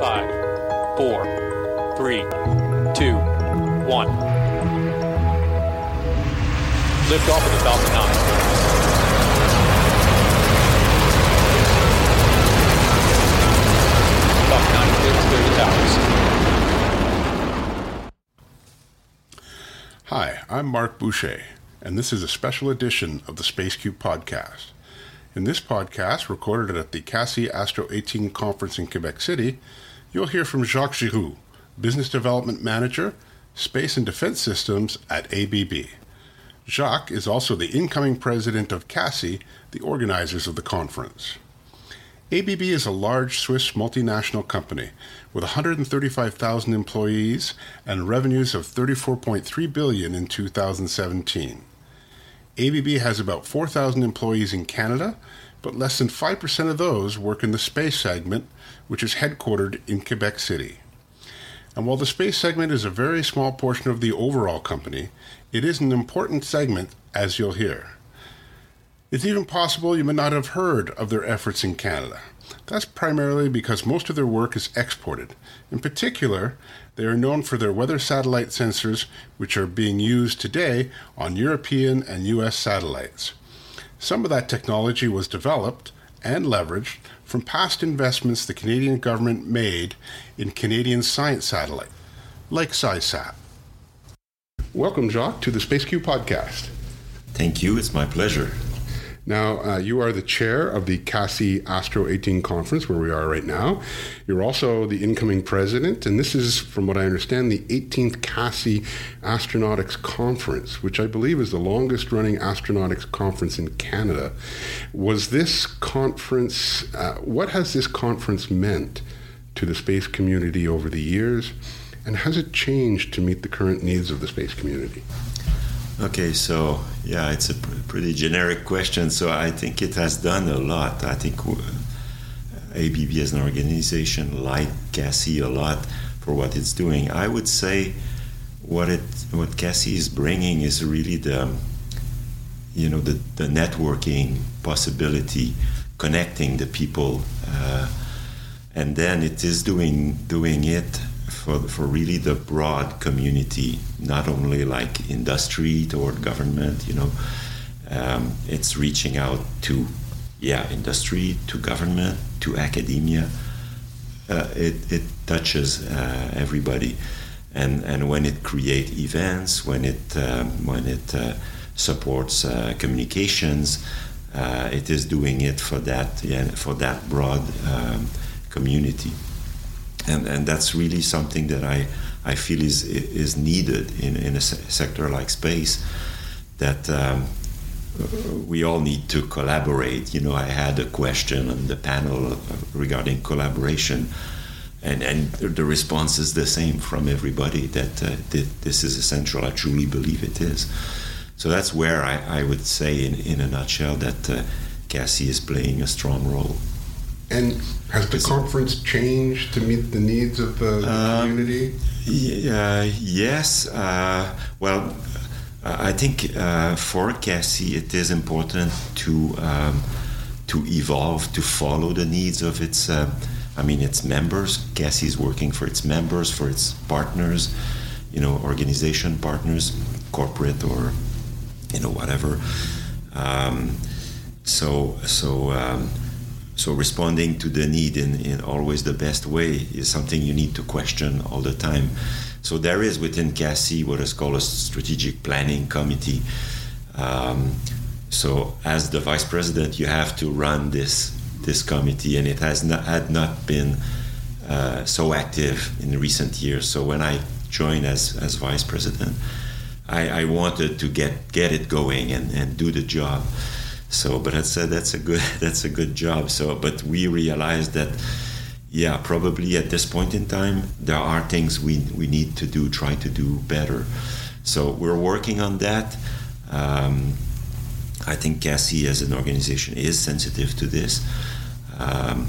Five, four, three, two, one. Lift off of the Falcon 9. Falcon 9 clear to the towers. Hi, I'm Marc Boucher, and this is a special edition of the SpaceQ podcast. In this podcast, recorded at the CASI Astro 18 conference in Quebec City, you'll hear from Jacques Giroux, Business Development Manager, Space and Defense Systems at ABB. Jacques is also the incoming president of CASI, the organizers of the conference. ABB is a large Swiss multinational company with 135,000 employees and revenues of 34.3 billion in 2017. ABB has about 4,000 employees in Canada, but less than 5% of those work in the space segment, which is headquartered in Quebec City. And while the space segment is a very small portion of the overall company, it is an important segment, as you'll hear. It's even possible you may not have heard of their efforts in Canada. That's primarily because most of their work is exported. In particular, they are known for their weather satellite sensors, which are being used today on European and US satellites. Some of that technology was developed and leveraged from past investments the Canadian government made in Canadian science satellite, like SciSat. Welcome, Jacques, to the SpaceQ podcast. Thank you. It's my pleasure. Now, uh, you are the chair of the CASI Astro 18 conference, where we are right now. You're also the incoming president, and this is, from what I understand, the 18th CASI Astronautics Conference, which I believe is the longest running astronautics conference in Canada. Was this conference, uh, what has this conference meant to the space community over the years, and has it changed to meet the current needs of the space community? Okay, so yeah, it's a pr- pretty generic question. So I think it has done a lot. I think w- ABB as an organization like CASI a lot for what it's doing. I would say what it what CASI is bringing is really the you know the, the networking possibility, connecting the people, uh, and then it is doing doing it for, for really the broad community, not only like industry toward government, you know, um, it's reaching out to, yeah, industry, to government, to academia. Uh, it, it touches uh, everybody. And, and when it creates events, when it, um, when it uh, supports uh, communications, uh, it is doing it for that, yeah, for that broad um, community and and that's really something that I I feel is is needed in in a sector like space that. Um, we all need to collaborate. You know, I had a question on the panel regarding collaboration, and and the response is the same from everybody that uh, this is essential. I truly believe it is. So that's where I, I would say, in, in a nutshell, that uh, CASI is playing a strong role. And has the conference changed to meet the needs of the, the um, community? Yeah, yes. Uh, well, I think uh, for CASI it is important to um, to evolve, to follow the needs of its. Uh, I mean, its members. CASI is working for its members, for its partners, you know, organization partners, corporate or you know whatever. Um, so so. Um, so responding to the need in, in always the best way is something you need to question all the time. So there is within CASI what is called a strategic planning committee. Um, so as the vice president, you have to run this this committee, and it has not had not been uh, so active in recent years. So when I joined as as vice president, I, I wanted to get get it going and, and do the job. So, but I said that's a good that's a good job. So, but we realized that, yeah, probably at this point in time, there are things we we need to do, try to do better. So we're working on that. Um, I think CASI as an organization is sensitive to this. Um,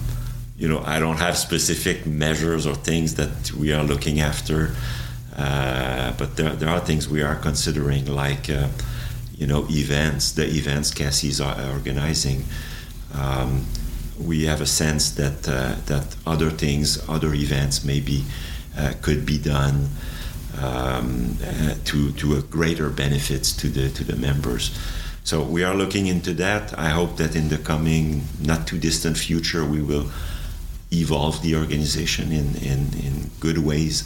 you know, I don't have specific measures or things that we are looking after, uh, but there, there are things we are considering, like uh, you know events the events CASI is organizing um, we have a sense that uh, that other things, other events, maybe uh, could be done um, uh, to to a greater benefits to the to the members. So we are looking into that. I hope that in the coming not too distant future we will evolve the organization in in, in good ways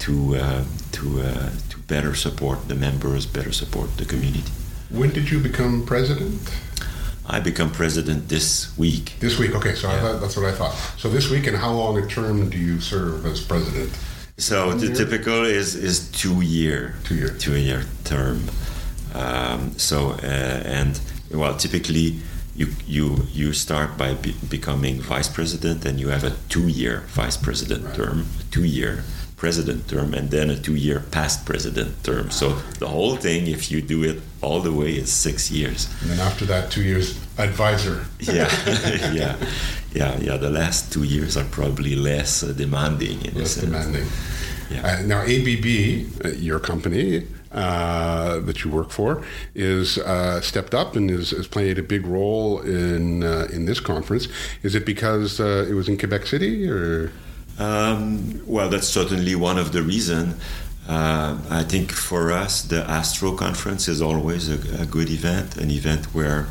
to uh, to uh, to better support the members, better support the community. When did you become president? I become president this week. This week, okay. So I Yeah. thought, that's what I thought. So this week, and how long a term do you serve as president? So One the year? typical is is two year Two year. two year term. Um, so uh, and well, typically you you you start by be, becoming vice president, and you have a two year vice president Right. term, two year president term, and then a two year past president term. So the whole thing, if you do it all the way, is six years. And then after that, two years advisor. Yeah, yeah, yeah, yeah. The last two years are probably less uh, demanding Less demanding. Yeah. Uh, now, ABB, uh, your company uh, that you work for, is uh, stepped up and is, has played a big role in uh, in this conference. Is it because uh, it was in Quebec City, or Um, well, that's certainly one of the reasons. Uh, I think for us, the Astro conference is always a, a good event, an event where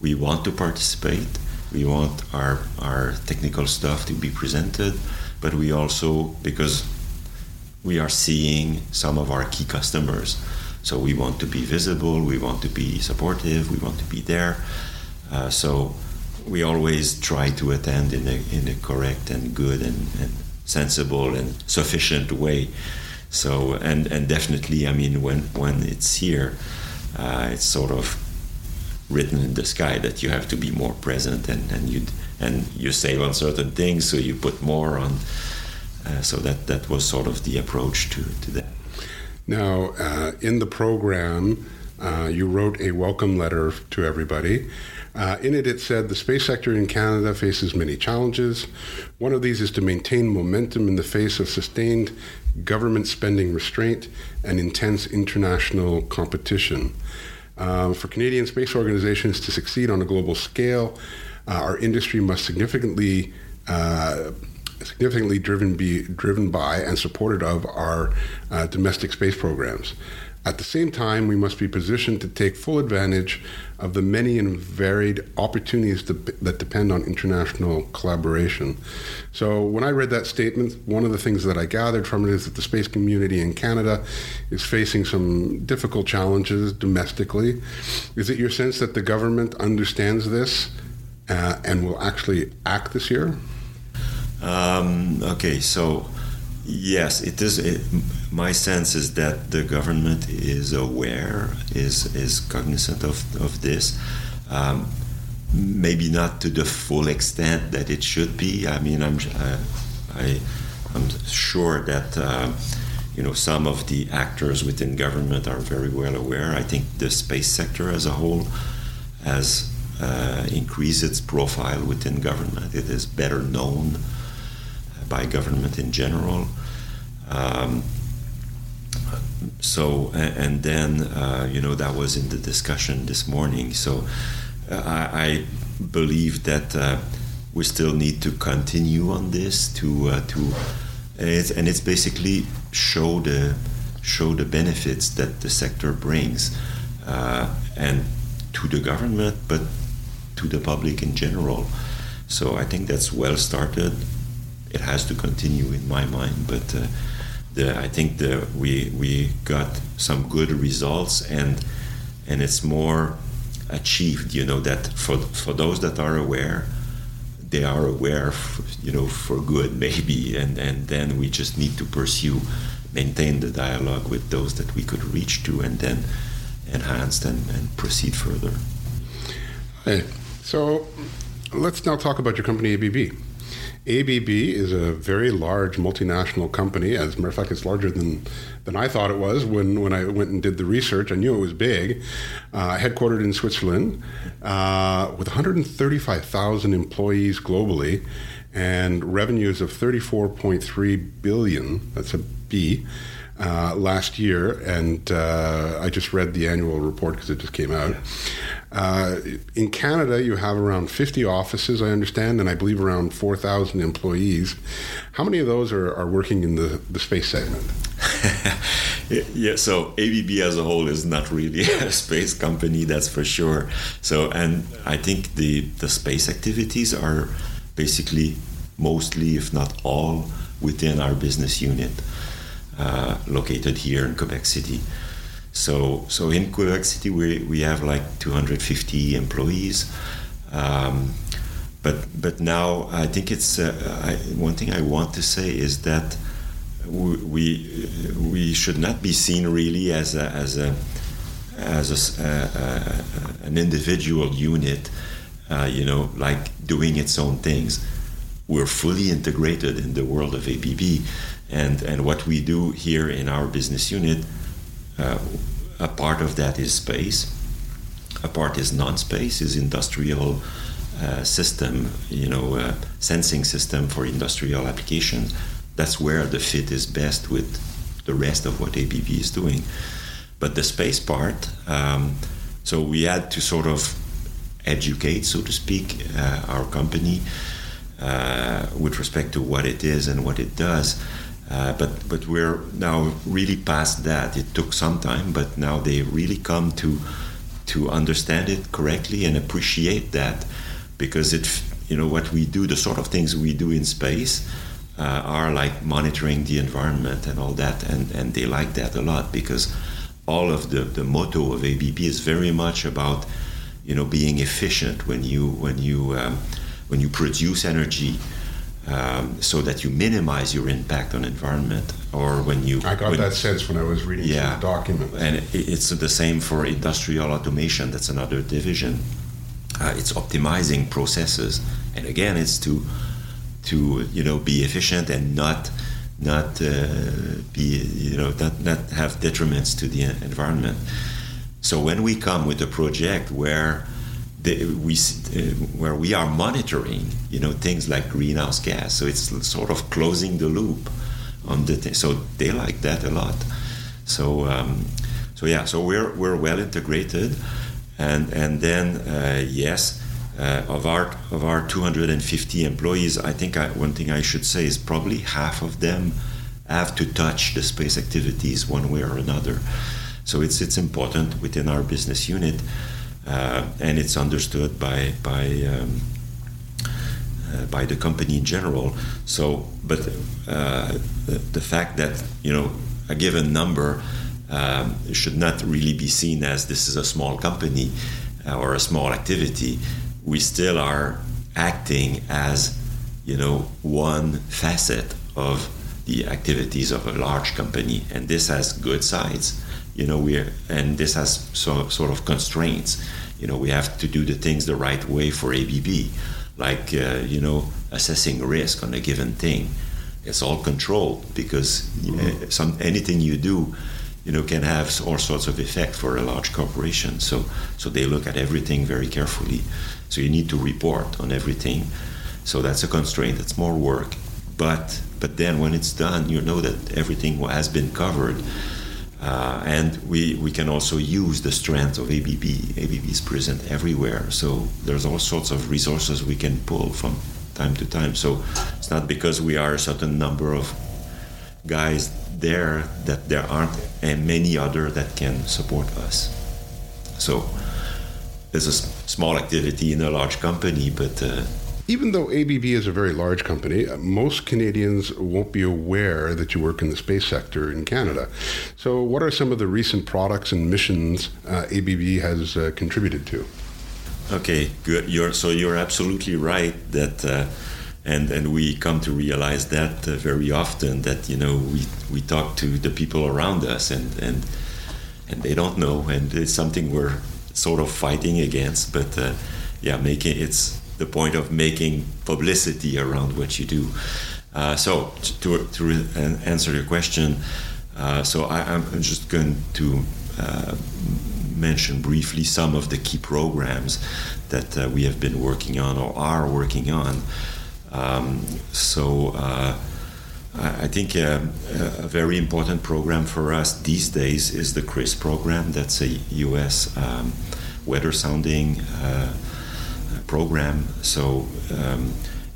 we want to participate. We want our, our technical stuff to be presented, but we also, because we are seeing some of our key customers, so we want to be visible, we want to be supportive, we want to be there. Uh, so we always try to attend in a, in a correct and good and, and sensible and sufficient way. So and and definitely, I mean, when when it's here, uh, it's sort of written in the sky that you have to be more present and and you and you save on certain things, so you put more on. Uh, so that that was sort of the approach to to that. now uh, in the program? Uh, you wrote a welcome letter to everybody. Uh, in it, it said the space sector in Canada faces many challenges. One of these is to maintain momentum in the face of sustained government spending restraint and intense international competition. Um, for Canadian space organizations to succeed on a global scale, uh, our industry must significantly uh, significantly driven be driven by and supported of our uh, domestic space programs. At the same time, we must be positioned to take full advantage of the many and varied opportunities that, that depend on international collaboration. So, when I read that statement, one of the things that I gathered from it is that the space community in Canada is facing some difficult challenges domestically. Is it your sense that the government understands this uh, and will actually act this year? Um, okay, so yes, it is. It, my sense is that the government is aware, is is cognizant of of this. Um, maybe not to the full extent that it should be. I mean, I'm uh, I, I'm sure that. Uh, you know, some of the actors within government are very well aware. I think the space sector as a whole has uh, increased its profile within government. It is better known by government in general. Um, so, and then, uh, you know, that was in the discussion this morning. So, uh, I, I believe that uh, we still need to continue on this to uh, to, and it's, and it's basically show the show the benefits that the sector brings, uh, and to the government, but to the public in general. So I think that's well started it has to continue in my mind. But uh, the, I think the, we we got some good results, and and it's more achieved. You know that for for those that are aware, they are aware. f you know for good maybe, and and then we just need to pursue, maintain the dialogue with those that we could reach to, and then enhance and, and proceed further. So let's now talk about your company, ABB. ABB is a very large multinational company. As a matter of fact, it's larger than, than I thought it was when, when I went and did the research. I knew it was big. Uh, headquartered in Switzerland uh, with 135,000 employees globally and revenues of 34.3 billion. That's a B. Uh, last year, and uh, I just read the annual report because it just came out. Uh, in Canada, you have around 50 offices, I understand, and I believe around 4,000 employees. How many of those are, are working in the, the space segment? yeah, so ABB as a whole is not really a space company, that's for sure. So, and I think the, the space activities are basically mostly, if not all, within our business unit uh, located here in Quebec City. So, so in Quebec City, we, we have like 250 employees. Um, but, but now I think it's uh, I, one thing I want to say is that we, we, should not be seen really as a, as a as a, an individual unit, uh, you know, like doing its own things. We're fully integrated in the world of ABB, and and what we do here in our business unit uh, a part of that is space, a part is non-space, is industrial uh, system, you know, uh, sensing system for industrial applications. That's where the fit is best with the rest of what ABB is doing. But the space part, um, so we had to sort of educate, so to speak, uh, our company uh, with respect to what it is and what it does. Uh, but but we're now really past that. It took some time, but now they really come to to understand it correctly and appreciate that because it you know what we do, the sort of things we do in space. Uh, are like monitoring the environment and all that, and, and they like that a lot because all of the, the motto of ABB is very much about you know being efficient when you when you um, when you produce energy um, so that you minimize your impact on environment or when you i got when, that sense when i was reading yeah, the document. And it's the same for industrial automation. That's another division. Uh, it's optimizing processes. And again it's to to you know be efficient and not not uh, be you know not, not have detriments to the environment. So when we come with a project where the, we uh, where we are monitoring, you know, things like greenhouse gas. So it's sort of closing the loop on the thing. So they like that a lot. So um, so yeah, so we're we're well integrated, and and then uh, yes. Uh, of our of our 250 employees, I think I, one thing I should say is probably half of them have to touch the space activities one way or another. So it's it's important within our business unit uh, and it's understood by by um, uh, by the company in general. So, but uh, the, the, fact that you know a given number um, should not really be seen as this is a small company uh, or a small activity. We still are acting as you know one facet of the activities of a large company, and this has good sides you know we and this has so, sort of constraints. You know we have to do the things the right way for abb like uh, you know assessing risk on a given thing. It's all controlled because mm-hmm. some anything you do you know can have all sorts of effect for a large corporation. So so they look at everything very carefully. So you need to report on everything. So that's a constraint. That's more work. But but then when it's done you know that everything has been covered uh, and we, we can also use the strength of ABB. ABB is present everywhere, so there's all sorts of resources we can pull from time to time. So it's not because we are a certain number of guys there that there aren't many other that can support us. So it's a small activity in a large company, but uh, even though ABB is a very large company, uh, most Canadians won't be aware that you work in the space sector in Canada. So, what are some of the recent products and missions uh, ABB has uh, contributed to? Okay, good. You're, so you're absolutely right that, uh, and and we come to realize that uh, very often that you know we we talk to the people around us and and and they don't know, and it's something we're sort of fighting against, but uh, yeah, making it's the point of making publicity around what you do. Uh, so, to, to answer your question, uh, so I, am just going to uh, mention briefly some of the key programs that uh, we have been working on or are working on. Um, so, uh, I think uh, a very important program for us these days is the CRIS program. That's a U.S. Um, weather sounding program. So um,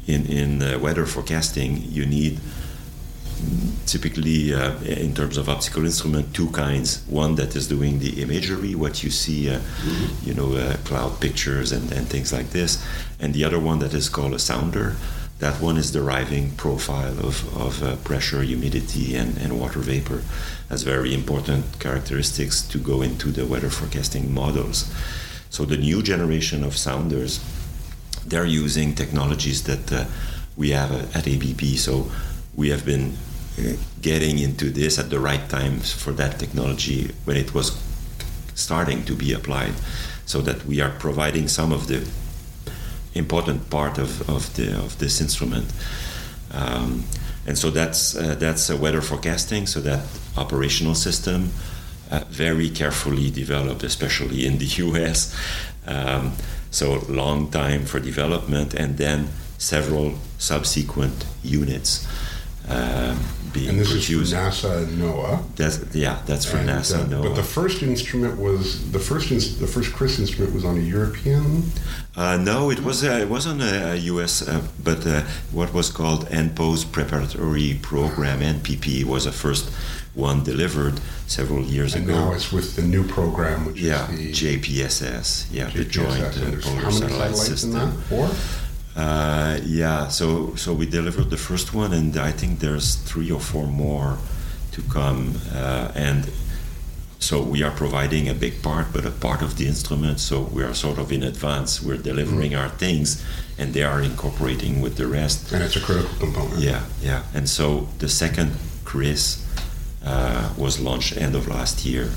in in weather forecasting, you need typically uh, in terms of optical instrument two kinds. One that is doing the imagery what you see uh, you know uh, cloud pictures and, and things like this. And the other one that is called a sounder that one is deriving profile of, of uh, pressure humidity and, and water vapor as very important characteristics to go into the weather forecasting models. So the new generation of sounders they're using technologies that uh, we have at ABB so we have been getting into this at the right time for that technology when it was starting to be applied so that we are providing some of the important part of, of, the, of this instrument. Um, and so that's uh, that's weather forecasting so that operational system uh, very carefully developed especially in the US um, so long time for development and then several subsequent units um, being and this produced. is for NASA and NOAA. That's yeah, that's for And, NASA. uh, NOAA. But the first instrument was the first ins- the first CRIS instrument was on a European. Uh, no, it was uh, it wasn't a, a U.S. Uh, but uh, what was called NPOESS Preparatory Program (NPP) was the first one delivered several years And ago. now it's with the new program, which yeah, is the JPSS. Yeah, the Joint uh, Polar Satellite System. Uh, yeah, so so we delivered the first one, and I think there's three or four more to come, uh, and so we are providing a big part, but a part of the instrument. So we are sort of in advance. We're delivering our things, and they are incorporating with the rest. And it's a critical component. Yeah, yeah. And so the second CRIS uh, was launched end of last year.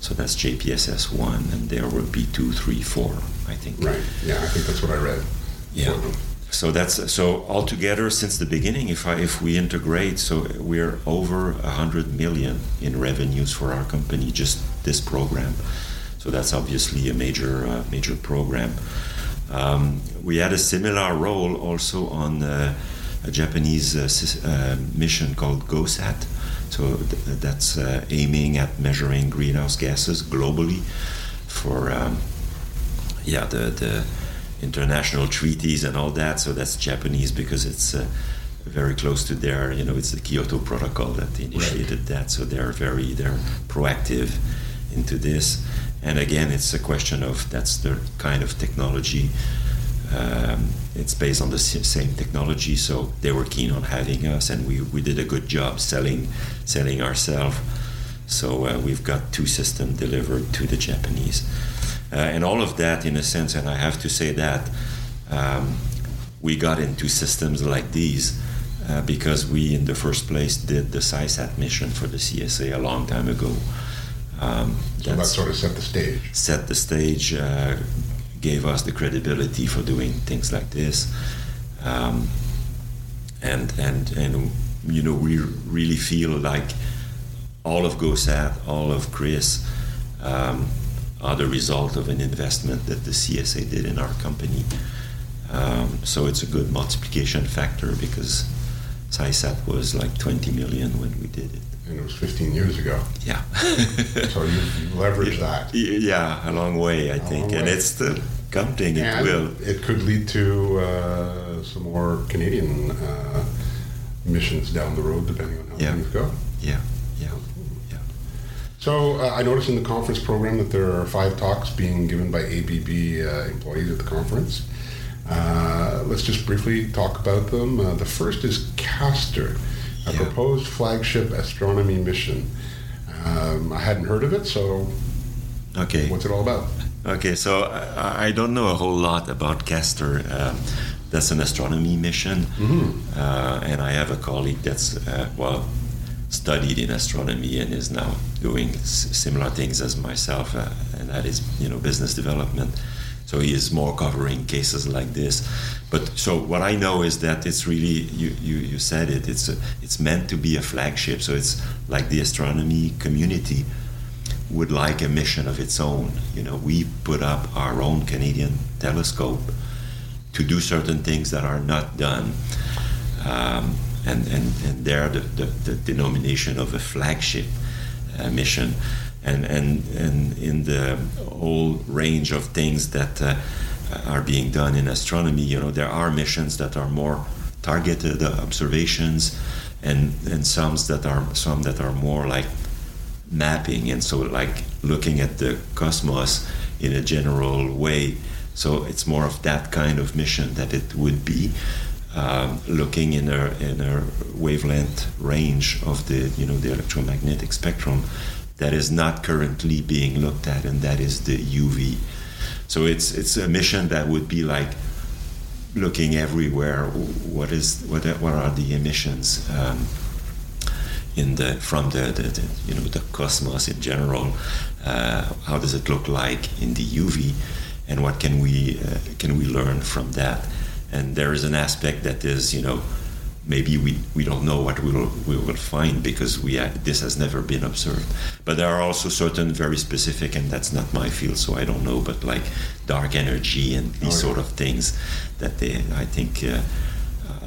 So that's JPSS one, and there will be two, three, four, I think. Right. Yeah, I think that's what I read. Yeah. So that's so altogether since the beginning. If I if we integrate, so we're over a hundred million in revenues for our company just this program. So that's obviously a major uh, major program. Um, we had a similar role also on uh, a Japanese uh, uh, mission called GOSAT. So th- that's uh, aiming at measuring greenhouse gases globally for um, yeah the the international treaties and all that. So that's Japanese because it's uh, very close to their you know it's the Kyoto Protocol that initiated that. So they're very they're proactive into this. And again, it's a question of that's the kind of technology. Um, it's based on the same technology, so they were keen on having us, and we, we did a good job selling selling ourselves. So uh, we've got two systems delivered to the Japanese, uh, and all of that, in a sense, and I have to say that um, we got into systems like these uh, because we, in the first place, did the SciSat mission for the CSA a long time ago. Um, So that sort of set the stage. set the stage, uh, gave us the credibility for doing things like this, um, and and and you know we really feel like all of GoSat, all of CRIS, um, are the result of an investment that the CSA did in our company. Um, so it's a good multiplication factor because SciSat was like 20 million when we did it. And it was 15 years ago. Yeah. So you, you leverage that. Yeah, a long way, I A think, and way. it's still counting. It and will. it could lead to uh, some more Canadian uh, missions down the road, depending on how Yeah. things go. Yeah, yeah, yeah. So uh, I noticed in the conference program that there are five talks being given by ABB uh, employees at the conference. Uh, let's just briefly talk about them. Uh, the first is Castor, a Yeah. proposed flagship astronomy mission. Um, I hadn't heard of it, so Okay. what's it all about? Okay, so I, I don't know a whole lot about Castor. Um, that's an astronomy mission, uh, and I have a colleague that's uh, well studied in astronomy and is now doing s- similar things as myself, uh, and that is you know business development. So he is more covering cases like this. But so what I know is that it's really you you, you said it. It's a, it's meant to be a flagship. So it's like the astronomy community would like a mission of its own. You know, we put up our own Canadian telescope to do certain things that are not done. Um, and, and, and there, the, the, the denomination of a flagship uh, mission. and and and in the whole range of things that uh, are being done in astronomy, you know, there are missions that are more targeted observations, and and some that are some that are more like mapping, and so like looking at the cosmos in a general way. So it's more of that kind of mission that it would be. Um, looking in a in a wavelength range of the you know the electromagnetic spectrum that is not currently being looked at, and that is the UV. So it's it's a mission that would be like looking everywhere. What is what what are the emissions? Um, in the from the, the, the, you know the cosmos in general. Uh, how does it look like in the UV, and what can we uh, can we learn from that? And there is an aspect that is you know maybe we, we don't know what we will, we will find because we this has never been observed. But there are also certain very specific, and that's not my field, so I don't know. But like dark energy and these oh, yeah. sort of things that they I think uh,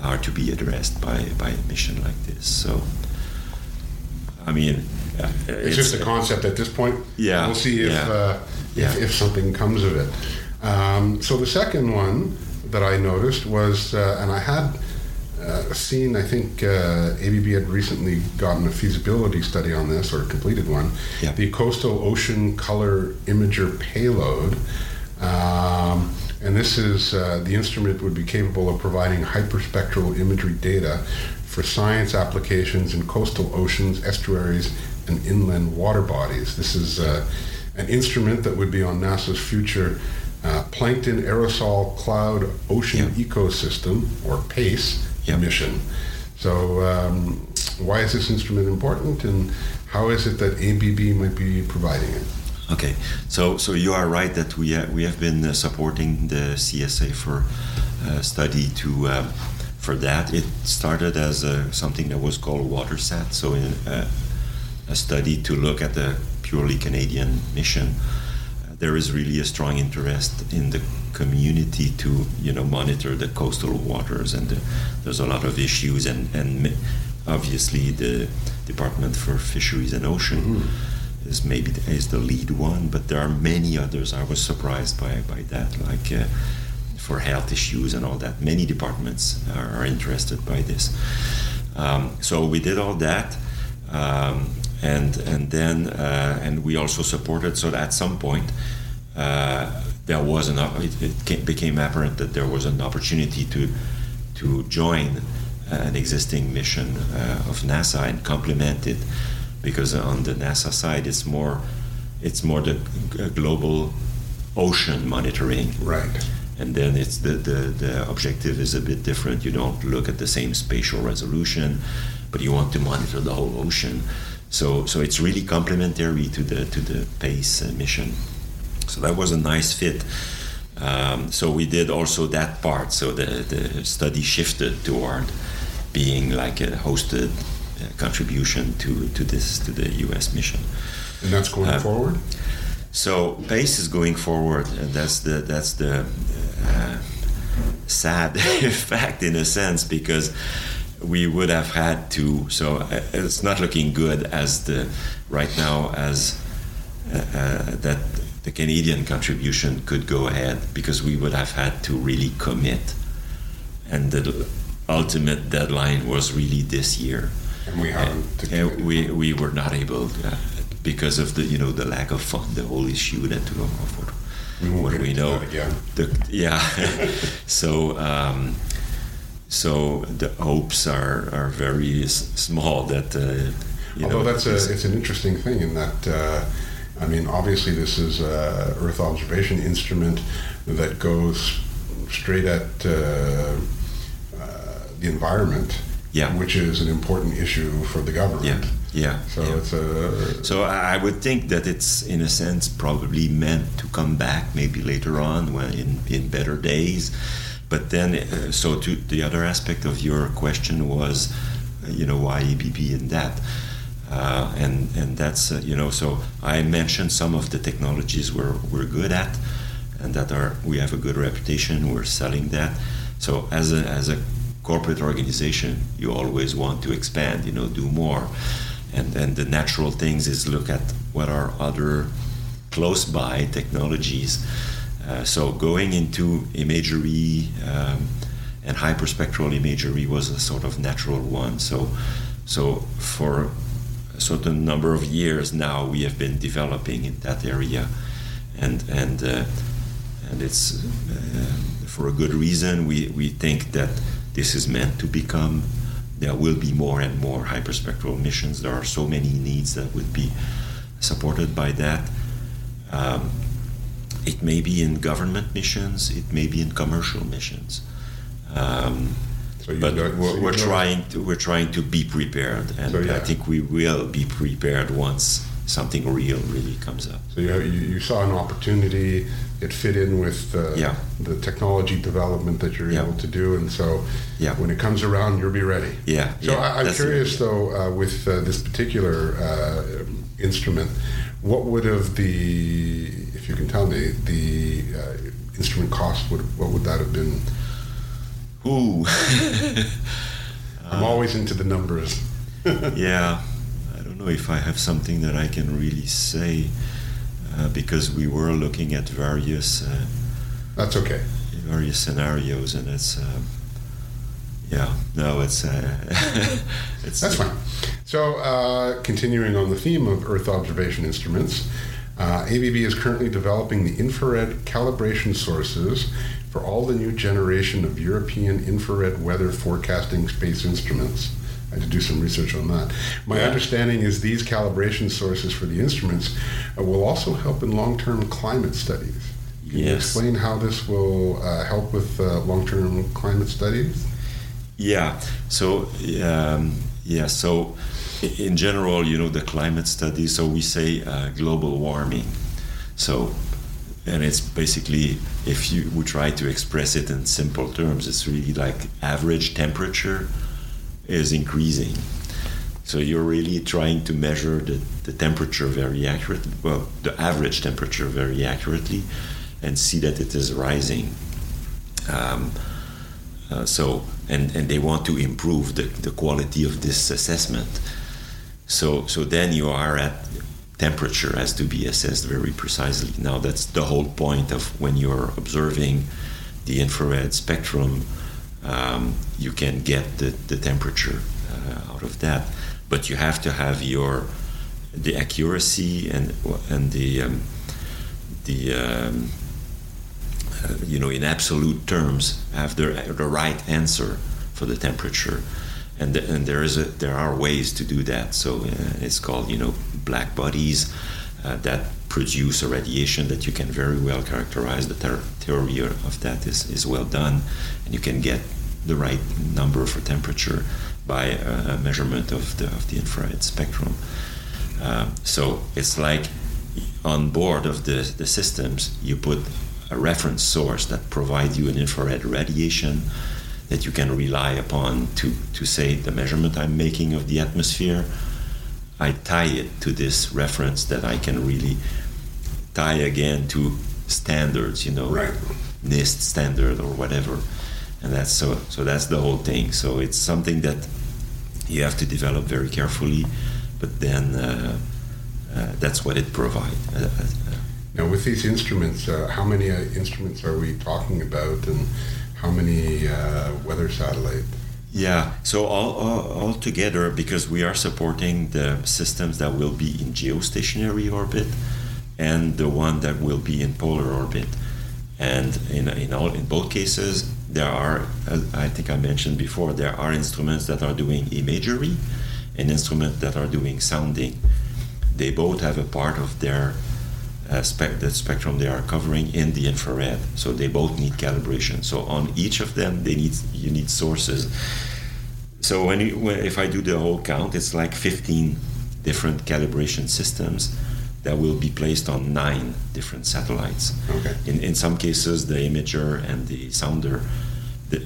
are to be addressed by by a mission like this. So. I mean, it's, it's, just a concept at this point. Yeah, we'll see if yeah. uh, if, yeah. if, something comes of it. Um, so the second one that I noticed was, uh, and I had uh, seen, I think uh, ABB had recently gotten a feasibility study on this or completed one. Yeah. The Coastal Ocean Color Imager payload. Um, and this is uh, the instrument would be capable of providing hyperspectral imagery data for science applications in coastal oceans, estuaries, and inland water bodies. This is uh, an instrument that would be on NASA's future uh, Plankton Aerosol Cloud Ocean yeah. Ecosystem, or PACE, yeah. mission. So, um, why is this instrument important, and how is it that ABB might be providing it? Okay, so so you are right that we have, we have been uh, supporting the CSA for uh, study to um, for that. It started as a, something that was called WaterSat, so in, uh, a study to look at the purely Canadian mission. Uh, there is really a strong interest in the community to you know monitor the coastal waters, and the, there's a lot of issues, and and obviously the Department for Fisheries and Ocean. Mm-hmm is maybe the, is the lead one, but there are many others. I was surprised by by that, like uh, for health issues and all that. Many departments are, interested by this. Um, so we did all that, um, and and then uh, and we also supported. So at some point, uh, there was an it, it came, became apparent that there was an opportunity to to join an existing mission uh, of NASA and complement it, because on the NASA side, it's more it's more the global ocean monitoring. Right and then it's the, the, the objective is a bit different. You don't look at the same spatial resolution, but you want to monitor the whole ocean. So so it's really complementary to the to the PACE mission. So that was a nice fit. Um, so we did also that part. So the the study shifted toward being like a hosted uh, contribution to to this to the U.S. mission. And that's going uh, forward. So PACE is going forward, and that's the that's the uh, sad fact in a sense because we would have had to. So uh, it's not looking good as the right now as uh, uh, that the Canadian contribution could go ahead because we would have had to really commit, and the ultimate deadline was really this year. And we haven't. And we we were not able uh, because of the you know the lack of fund, the whole issue that to we what do we know. The, yeah. so um, so the hopes are are very s- small that. Uh, Although know, that's a it's an interesting thing in that. Uh, I mean, obviously, this is a Earth observation instrument that goes straight at uh, uh the environment, yeah. which is an important issue for the government. Yeah. Yeah. So yeah. it's a. So I would think that it's in a sense probably meant to come back maybe later on when in in better days, but then uh, so to the other aspect of your question was, uh, you know, why ABB in that. Uh, and and that's uh, you know so I mentioned some of the technologies we're we're good at, and that are we have a good reputation. We're selling that. So as a as a corporate organization, you always want to expand. You know, do more. And then the natural things is look at what are other close by technologies. Uh, so going into imagery um, and hyperspectral imagery was a sort of natural one. So, so for a certain number of years now, we have been developing in that area, and and uh, and it's uh, for a good reason. We we think that this is meant to become. There will be more and more hyperspectral missions. There are so many needs that would be supported by that. Um, it may be in government missions. It may be in commercial missions. Um, So but so we're, you we're trying to we're trying to be prepared, and So, yeah. I think we will be prepared once something real really comes up. So you, you, saw an opportunity, it fit in with uh, Yeah. the technology development that you're Yeah. able to do, and so Yeah. when it comes around, you'll be ready. Yeah. So I, I'm that's curious, though, uh, with uh, this particular uh, instrument, what would have the, if you can tell me, the uh, instrument cost, would, what would that have been? Ooh, I'm always into the numbers. yeah. I don't know if I have something that I can really say uh, because we were looking at various uh, That's okay. various scenarios, and it's um, yeah. No, it's uh, it's That's fine. So, uh, continuing on the theme of Earth observation instruments, uh, ABB is currently developing the infrared calibration sources for all the new generation of European infrared weather forecasting space instruments. Had to do some research on that. My Yeah. understanding is these calibration sources for the instruments uh, will also help in long term climate studies. Can you Yes. explain how this will uh, help with uh, long term climate studies? Yeah. So um, yeah. So in general, you know, the climate studies. So we say uh, global warming. So and it's basically if you we try to express it in simple terms, it's really like average temperature is increasing. So you're really trying to measure the, the temperature very accurately, well, the average temperature very accurately, and see that it is rising. Um, uh, so, and, and they want to improve the, the quality of this assessment. So, so then you are at temperature has to be assessed very precisely. Now, that's the whole point of when you're observing the infrared spectrum, um, you can get the, the temperature uh, out of that. But you have to have your the accuracy and and the um, the um, uh, you know, in absolute terms, have the, the right answer for the temperature. And, the, and there is a, there are ways to do that. So uh, it's called you know black bodies uh, that produce a radiation that you can very well characterize. The ter- theory of that is, is well done, and you can get the right number for temperature by a, measurement of the of the infrared spectrum. Uh, so it's like on board of the, the systems, you put a reference source that provides you an infrared radiation that you can rely upon to, to say the measurement I'm making of the atmosphere. I tie it to this reference that I can really tie again to standards, you know, Right. NIST standard or whatever. And that's so so that's the whole thing. So it's something that you have to develop very carefully, but then uh, uh, that's what it provides. Uh, uh, Now, with these instruments, uh, how many uh, instruments are we talking about, and how many uh, weather satellites? Yeah, so all, all, all together, because we are supporting the systems that will be in geostationary orbit and the one that will be in polar orbit. And in, in, all, in both cases, there are, I think I mentioned before, there are instruments that are doing imagery and instruments that are doing sounding. They both have a part of their uh, spec- the spectrum they are covering in the infrared. So they both need calibration. So on each of them, they need you need sources. So when, you, when if I do the whole count, it's like 15 different calibration systems that will be placed on nine different satellites. Okay. In, in some cases, the imager and the sounder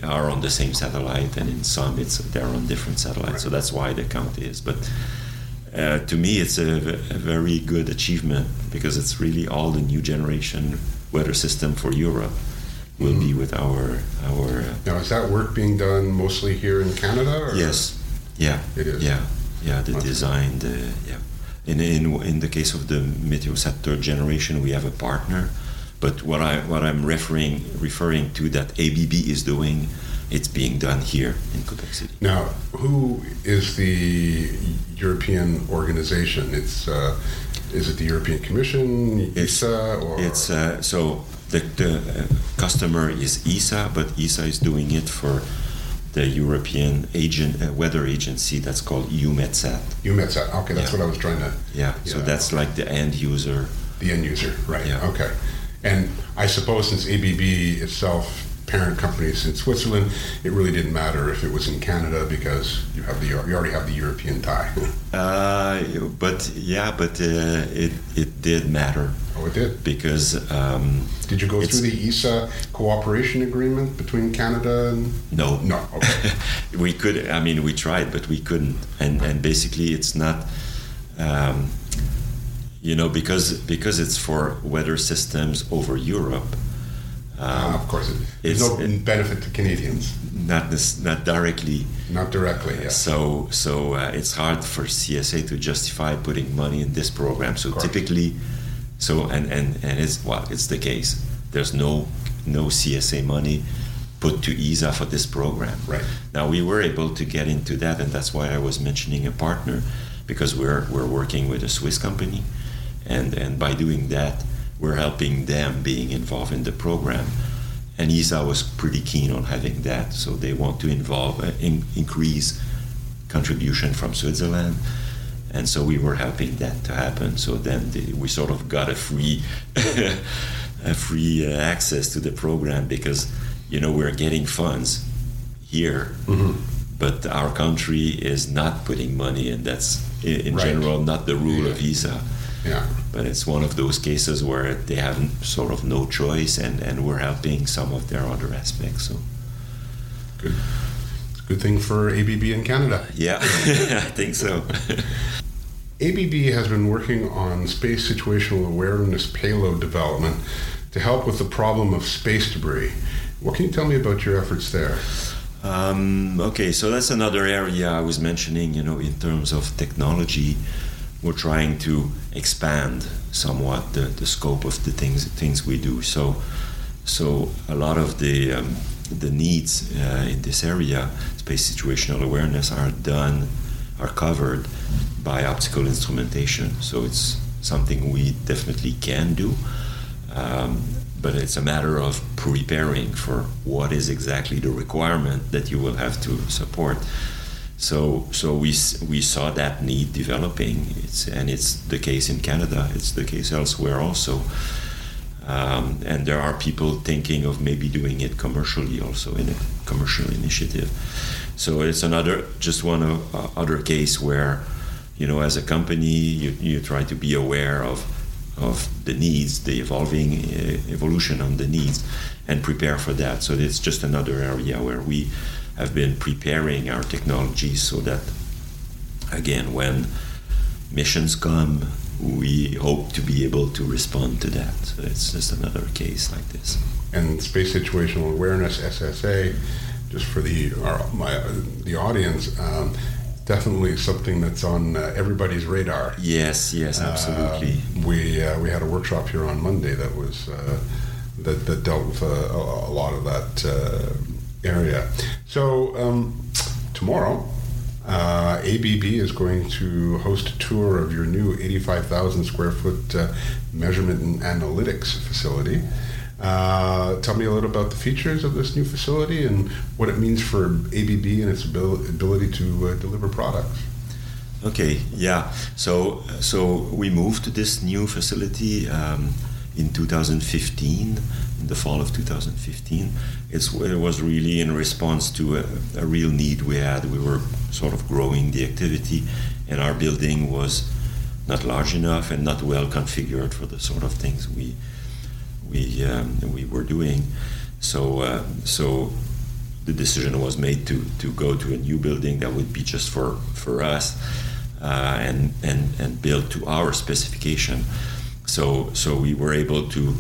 are on the same satellite, and in some, it's they're on different satellites. So that's why the count is. But uh, to me, it's a very good achievement because it's really all the new generation weather system for Europe will be with our our. Uh, Now, is that work being done mostly here in Canada? Or? yes, yeah, It is. yeah. yeah, the That's design, the yeah. In, in in the case of the Meteosat third generation, we have a partner, but what I what I'm referring referring to that ABB is doing, it's being done here in Quebec City. Now, who is the European organization? It's uh, is it the European Commission, ESA, or It's uh, so the the uh, customer is ESA, but ESA is doing it for the European agent uh, weather agency that's called EUMETSAT. UMETSAT? Okay, that's Yeah. what I was trying to. Yeah, so Yeah. that's like the end user. The end user, right? Yeah. Okay, and I suppose since ABB itself, parent companies in Switzerland, it really didn't matter if it was in Canada because you have the you already have the European tie. Uh, but yeah, but uh, it it did matter oh, it did. because um, Did you go through the ESA cooperation agreement between Canada and? no, No. Okay. we could. I mean, we tried, but we couldn't. And and basically, it's not. Um, you know, because because it's for weather systems over Europe. Uh, of course, there's it's- no in benefit to Canadians, not this, not directly. not directly. Yes. So so uh, it's hard for CSA to justify putting money in this program. So typically, so and and and it's well, it's the case. There's no no CSA money put to ESA for this program. Right. Now we were able to get into that, and that's why I was mentioning a partner, because we're we're working with a Swiss company, and and by doing that, we're helping them being involved in the program. And ESA was pretty keen on having that, so they want to involve uh, in, increase contribution from Switzerland, and so we were helping that to happen. So then the, we sort of got a free a free uh, access to the program because you know we're getting funds here, Mm-hmm. but our country is not putting money, and that's in, in Right. general not the rule of ESA. Yeah. But it's one of those cases where they have sort of no choice, and, and we're helping some of their other aspects. So Good. Good thing for ABB in Canada. yeah, I think so. ABB has been working on space situational awareness payload development to help with the problem of space debris. What can you tell me about your efforts there? Um, okay, so that's another area I was mentioning. You know, in terms of technology, we're trying to expand somewhat the, the scope of the things things we do. So, so a lot of the um, the needs uh, in this area, space situational awareness, are done, are covered by optical instrumentation. So it's something we definitely can do. Um, but it's a matter of preparing for what is exactly the requirement that you will have to support. So, so we we saw that need developing. It's and it's the case in Canada. It's the case elsewhere also. Um, and there are people thinking of maybe doing it commercially also in a commercial initiative. So it's another just one uh, other case where, you know, as a company, you, you try to be aware of of the needs, the evolving uh, evolution on the needs, and prepare for that. So it's just another area where we have been preparing our technology so that, again, when missions come, we hope to be able to respond to that. So it's just another case like this. And space situational awareness (SSA), just for the our, my the audience, um, definitely something that's on uh, everybody's radar. Yes, yes, absolutely. Uh, we uh, we had a workshop here on Monday that was uh, that, that dealt with uh, a, a lot of that uh, area. So um, tomorrow, uh, ABB is going to host a tour of your new 85,000 square foot uh, measurement and analytics facility. Uh, tell me a little about the features of this new facility and what it means for ABB and its abil- ability to uh, deliver products. Okay, yeah. So so we moved to this new facility um, in 2015, in the fall of 2015. It's, it was really in response to a, a real need we had. We were sort of growing the activity, and our building was not large enough and not well configured for the sort of things we we um, we were doing. So uh, so the decision was made to to go to a new building that would be just for for us uh, and and and built to our specification. So so we were able to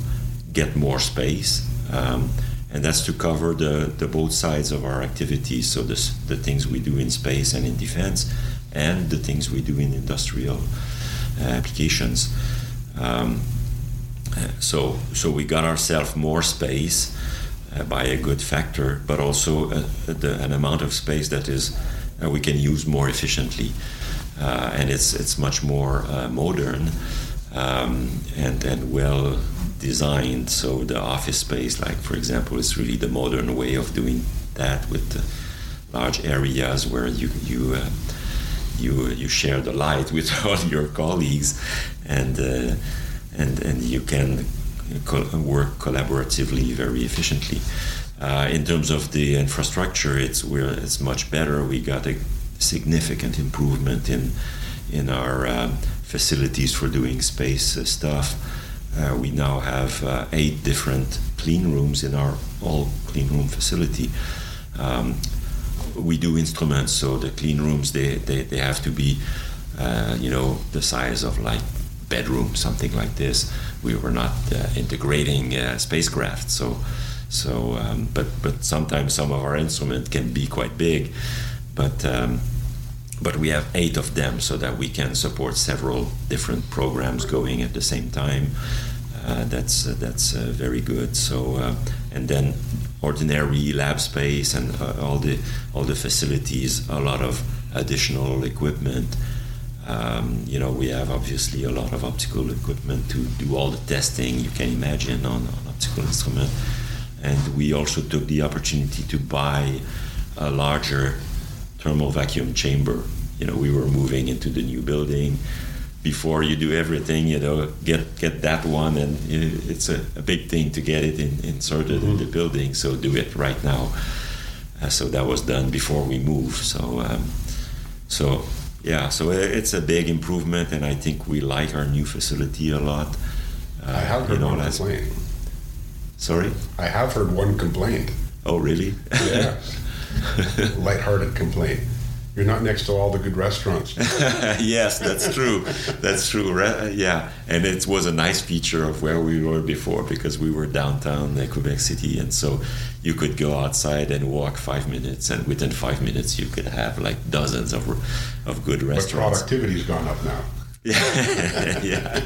get more space. Um, and that's to cover the, the both sides of our activities. So this, the things we do in space and in defense, and the things we do in industrial uh, applications. Um, so, so we got ourselves more space uh, by a good factor, but also uh, the, an amount of space that is uh, we can use more efficiently, uh, and it's it's much more uh, modern um, and and well designed. So the office space, like for example, is really the modern way of doing that with large areas where you you uh, you you share the light with all your colleagues, and uh, and and you can work collaboratively very efficiently. Uh, in terms of the infrastructure, it's where it's much better. We got a significant improvement in in our um, facilities for doing space uh, stuff. Uh, we now have uh, eight different clean rooms in our all clean room facility. Um, we do instruments, so the clean rooms they, they, they have to be, uh, you know, the size of like bedroom, something like this. We were not uh, integrating uh, spacecraft, so so. Um, but but sometimes some of our instruments can be quite big, but. Um, but we have eight of them so that we can support several different programs going at the same time. Uh, that's uh, that's uh, very good. So uh, and then ordinary lab space and uh, all the all the facilities, a lot of additional equipment. Um, you know, we have obviously a lot of optical equipment to do all the testing you can imagine on, on optical instrument, and we also took the opportunity to buy a larger thermal vacuum chamber. You know, we were moving into the new building. Before you do everything, you know, get get that one, and it's a, a big thing to get it in, inserted mm-hmm. in the building. So do it right now. Uh, so that was done before we move. So, um, so yeah, so it's a big improvement, and I think we like our new facility a lot. Uh, I have heard you know, one complaint. Sorry, I have heard one complaint. Oh, really? Yeah. lighthearted complaint. You're not next to all the good restaurants. yes, that's true. That's true. Yeah, and it was a nice feature of where we were before because we were downtown Quebec City, and so you could go outside and walk five minutes, and within five minutes you could have like dozens of of good restaurants. But productivity's gone up now. Yeah, yeah,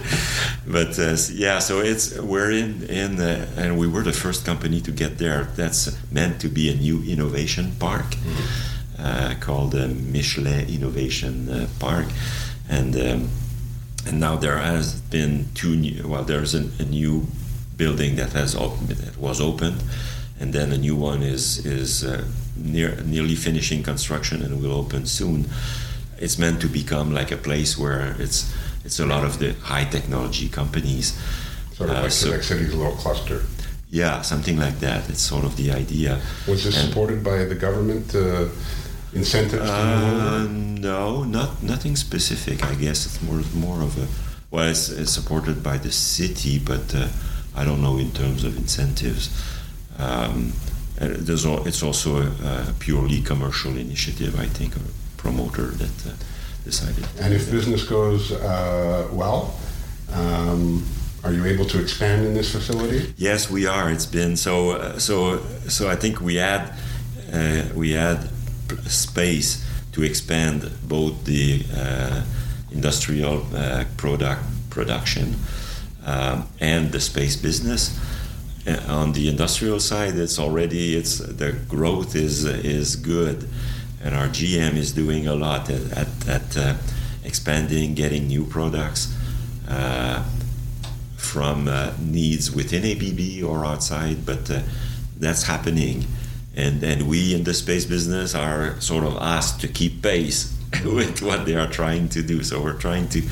but uh, yeah. So it's we're in in uh, and we were the first company to get there. That's meant to be a new innovation park mm-hmm. uh, called the Michelet Innovation uh, Park, and um, and now there has been two new. Well, there's a, a new building that has opened, that was opened, and then a new one is is uh, near nearly finishing construction and will open soon it's meant to become like a place where it's it's a lot of the high technology companies. Sort of uh, like so, Quebec City's little cluster. Yeah, something like that. It's sort of the idea. Was this and, supported by the government? Uh, incentives? Uh, no, not nothing specific. I guess it's more more of a well, it's, it's supported by the city, but uh, I don't know in terms of incentives. Um, there's all, it's also a, a, purely commercial initiative, I think, promoter that uh, decided. And if business goes uh, well, um, are you able to expand in this facility? Yes, we are. It's been so uh, so so. I think we had uh, we had space to expand both the uh, industrial uh, product production um, and the space business. on the industrial side, it's already it's the growth is is good and our GM is doing a lot at, at, at uh, expanding, getting new products uh, from uh, needs within ABB or outside, but uh, that's happening. And, and we in the space business are sort of asked to keep pace with what they are trying to do. So we're trying to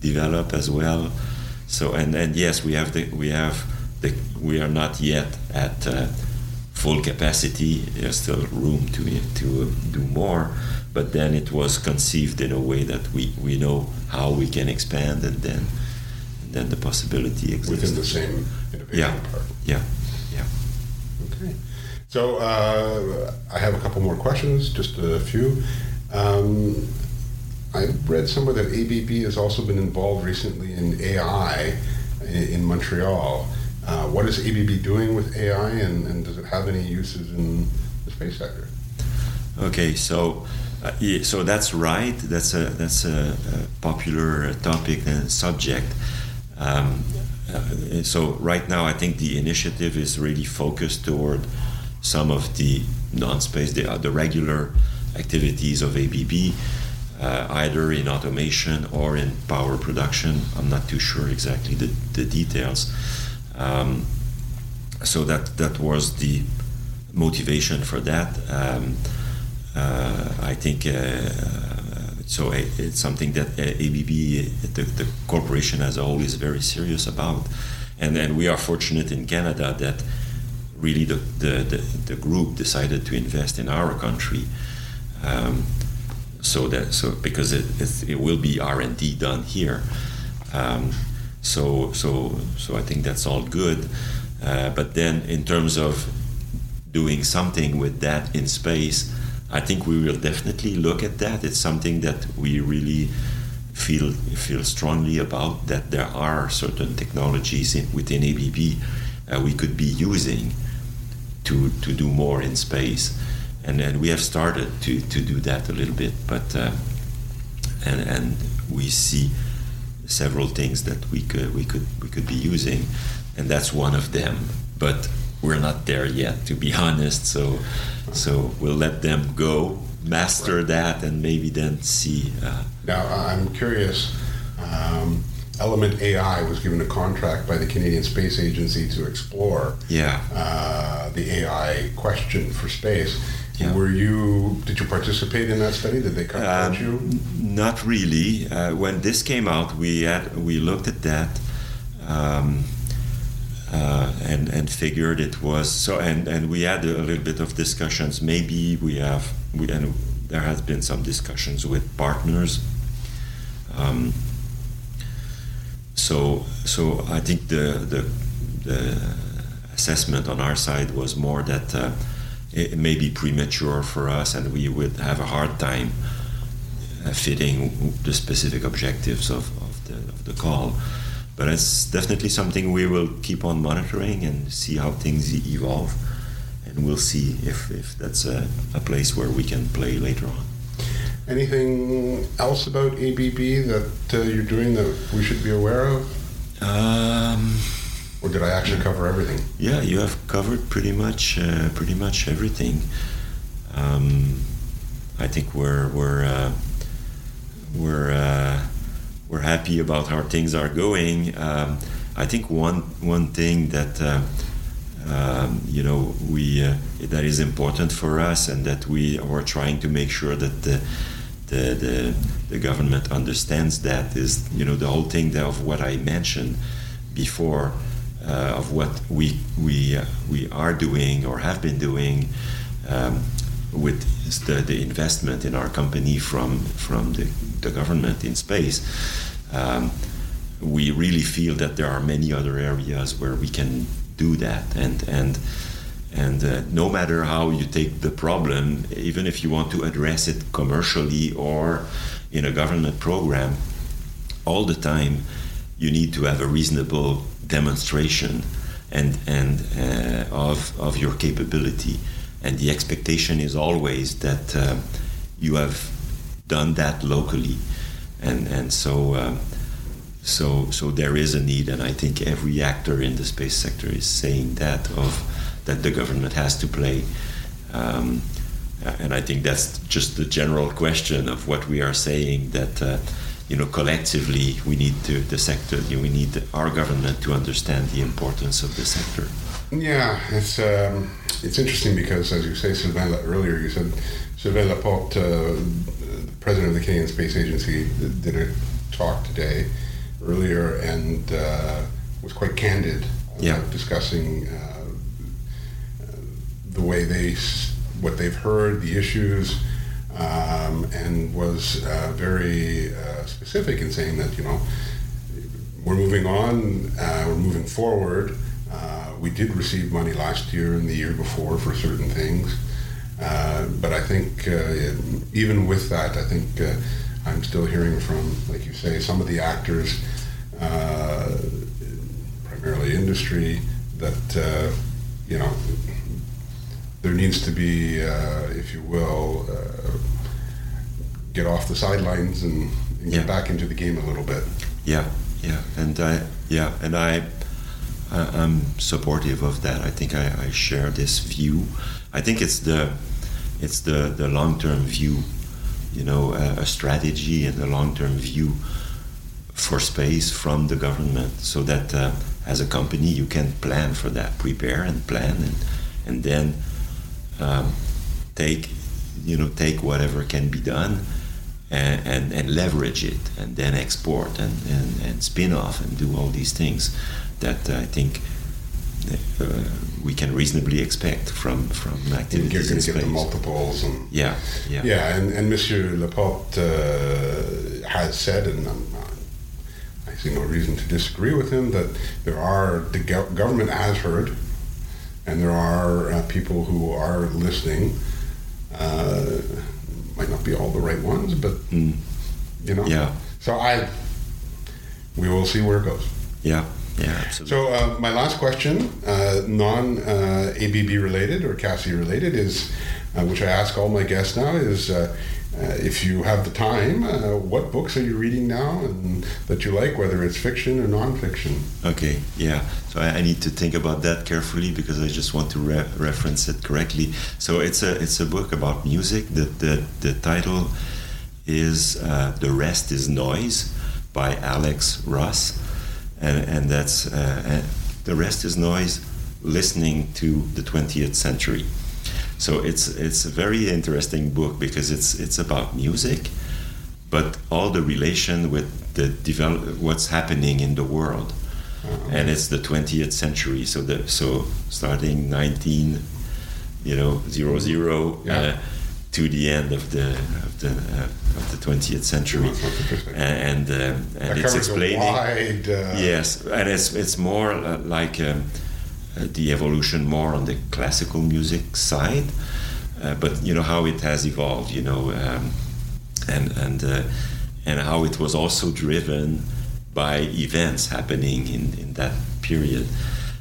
develop as well. So and, and yes, we have the we have the we are not yet at uh, full capacity. There's still room to to do more, but then it was conceived in a way that we, we know how we can expand, and then and then the possibility exists within the same innovation yeah. part. Yeah, yeah. Okay. So uh, I have a couple more questions, just a few. Um, I read somewhere that ABB has also been involved recently in AI in, in Montreal. Uh, what is ABB doing with AI, and, and, does it have any uses in the space sector? Okay, so Uh, yeah, so that's right. That's a that's a, a popular topic and subject. Um, uh, so right now, I think the initiative is really focused toward some of the non-space, the, uh, the regular activities of ABB, uh, either in automation or in power production. I'm not too sure exactly the, the details. Um, so that that was the motivation for that. Um, uh, I think uh, so. It's something that ABB, the, the, corporation as a whole, is very serious about, and and we are fortunate in Canada that really the the, the, the group decided to invest in our country. Um, so that so because it, it, it will be R and D done here. Um, so so so I think that's all good. Uh, but then in terms of doing something with that in space, I think we will definitely look at that. It's something that we really feel feel strongly about. That there are certain technologies in, within ABB uh, we could be using to to do more in space, and and we have started to to do that a little bit. But uh, and and we see several things that we could we could we could be using, and that's one of them. But we're not there yet, to be honest. So so we'll let them go, master right. that, and maybe then see. Uh, now I'm curious. Um, Element AI was given a contract by the Canadian Space Agency to explore yeah. uh, the AI question for space. Yeah. Were you? Did you participate in that study? Did they come um, you? Not really. Uh, when this came out, we had we looked at that. Um, uh, and and figured it was so and and we had a, little bit of discussions maybe we have we and there has been some discussions with partners um, so so I think the, the, the assessment on our side was more that uh, it may be premature for us and we would have a hard time uh, fitting the specific objectives of, of the of the call but it's definitely something we will keep on monitoring and see how things evolve. And we'll see if, if that's a, a place where we can play later on. Anything else about ABB that uh, you're doing that we should be aware of? Um, or did I actually cover everything? Yeah, you have covered pretty much uh, pretty much everything. Um, I think we're we're uh, we're uh, we're happy about how things are going. Um, I think one one thing that uh, um, you know we uh, that is important for us and that we are trying to make sure that the the, the, the government understands that is you know the whole thing of what I mentioned before of what we we uh, we are doing or have been doing um, with the, the investment in our company from from the, the government in space, um, we really feel that there are many other areas where we can do that. And and and uh, no matter how you take the problem even if you want to address it commercially or in a government program all the time you need to have a reasonable demonstration and and uh, of of your capability and the expectation is always that uh, you have done that locally, and and so. Um, so, so there is a need, and I think every actor in the space sector is saying that of that the government has to play. Um, and I think that's just the general question of what we are saying that uh, you know collectively we need to the sector you know, we need our government to understand the importance of the sector. Yeah, it's um, it's interesting because, as you say, Sylvain, earlier you said Sylvain Laporte, uh, president of the Canadian Space Agency, did a talk today earlier and uh, was quite candid yeah. discussing uh, the way they, what they've heard, the issues, um, and was uh, very uh, specific in saying that you know we're moving on, uh, we're moving forward we did receive money last year and the year before for certain things. Uh, but I think uh, even with that, I think uh, I'm still hearing from, like you say, some of the actors, uh, primarily industry, that uh, you know there needs to be, uh, if you will, get off the sidelines and, and Yeah. get back into the game a little bit. Yeah, yeah, and I, yeah, and I, I I'm supportive of that. I think I, I share this view. I think it's the, it's the the long term view, you know, a, a strategy and a long term view for space from the government, so that uh, as a company you can plan for that, prepare and plan, and and then um, take, you know, take whatever can be done and, and, and leverage it and then export and, and, and spin off and do all these things that I think uh, we can reasonably expect from, from You're activities going in to get the multiples and Yeah, yeah, Yeah, and, and Monsieur Laporte uh, has said, and um, I see no reason to disagree with him, that there are, the go- government has heard, and there are uh, people who are listening. Uh, might not be all the right ones, but, Mm. you know. yeah, So I, we will see where it goes. yeah, yeah, absolutely. So uh, my last question, uh, non uh, ABB related or CASI related, is uh, which I ask all my guests now is if you have the time, uh, what books are you reading now and that you like, whether it's fiction or nonfiction? Okay, yeah. So I, I need to think about that carefully because I just want to re- reference it correctly. So it's a it's a book about music. The the, the title is uh, "The Rest Is Noise" by Alex Ross, and and that's uh, uh, the rest is noise. Listening to the 20th century. So it's it's a very interesting book because it's it's about music, but all the relation with the develop what's happening in the world, and it's the 20th century. So the so starting 19, you know, zero zero. Yeah. Uh, to the end of the of the uh, of the 20th century, interesting. and um, and it's explaining wide. Uh, yes, and it's it's more uh, like um, the evolution more on the classical music side, uh, but you know how it has evolved, you know, um, and and uh, and how it was also driven by events happening in in that period,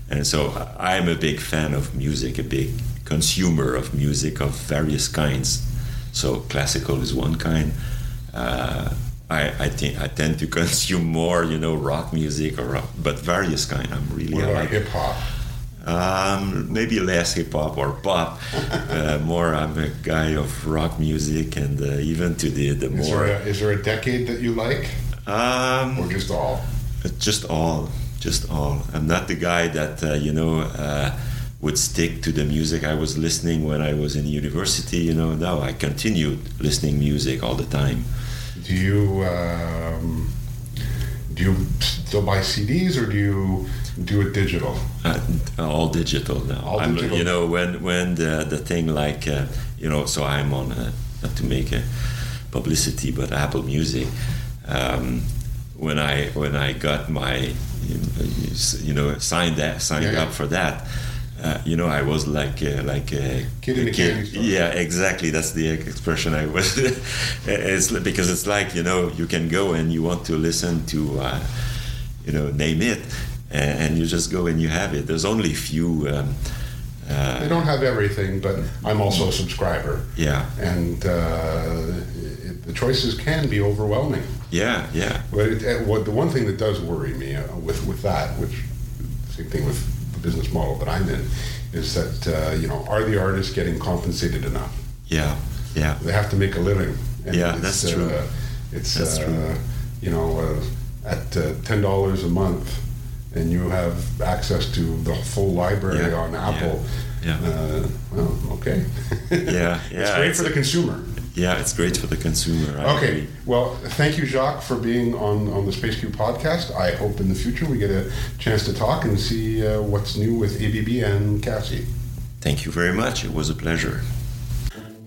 and so I'm a big fan of music, a big consumer of music of various kinds. So classical is one kind. Uh, I, I think I tend to consume more, you know, rock music or rock, but various kind. I'm really What about like hip hop? Um, maybe less hip hop or pop. uh, more, I'm a guy of rock music and uh, even to the the Is more. there, a, is there a decade that you like, Um, or just all? just all, just all. I'm not the guy that uh, you know uh, would stick to the music I was listening when I was in university. You know, no, I continued listening music all the time. Do you um, do you still buy CDs or do you do it digital? Uh, all digital now. All digital. You know, when when the the thing like uh, you know, so I'm on uh, not to make a publicity, but Apple Music. Um, when I when I got my you know signed that signed Yeah, yeah. up for that. Uh, you know, I was like uh, like a Kid in a candy store. Yeah, exactly. That's the expression I was. it's because it's like you know you can go and you want to listen to uh, you know name it, and, and you just go and you have it. There's only few. Um, uh, I don't have everything, but I'm also a subscriber, yeah, and uh, it, the choices can be overwhelming. yeah, yeah, But it, uh, what the one thing that does worry me uh, with with that, which same thing with the business model that I'm in, is that uh, you know are the artists getting compensated enough? yeah, yeah, They have to make a living. Yeah, it's, that's true. Uh, it's That's uh, true. you know uh, at uh, ten dollars a month, and you have access to the full library Yeah, on Apple. yeah. Uh, well, okay. Yeah, yeah. It's great it's for the consumer. yeah. It's great for the consumer. I Okay. agree. Well, thank you, Jacques, for being on, on the SpaceQ podcast. I hope in the future we get a chance to talk and see uh, what's new with ABB and CASI. Thank you very much. It was a pleasure.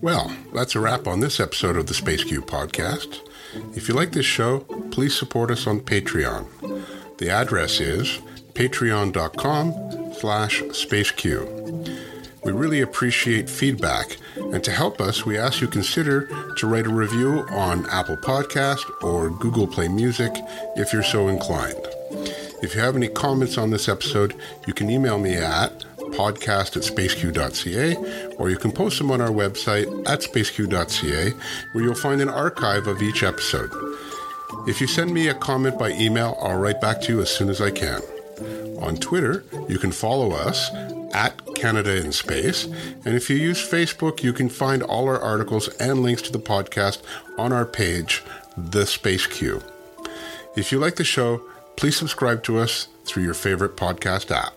Well, that's a wrap on this episode of the SpaceQ podcast. If you like this show, please support us on Patreon. The address is patreon.com slash spaceq. We really appreciate feedback, and to help us, we ask you consider to write a review on Apple Podcast or Google Play Music if you're so inclined. If you have any comments on this episode, you can email me at podcast at spaceq.ca, or you can post them on our website at spaceq.ca, where you'll find an archive of each episode. If you send me a comment by email, I'll write back to you as soon as I can. On Twitter, you can follow us at Canada in Space. And if you use Facebook, you can find all our articles and links to the podcast on our page, The Space Q. If you like the show, please subscribe to us through your favorite podcast app.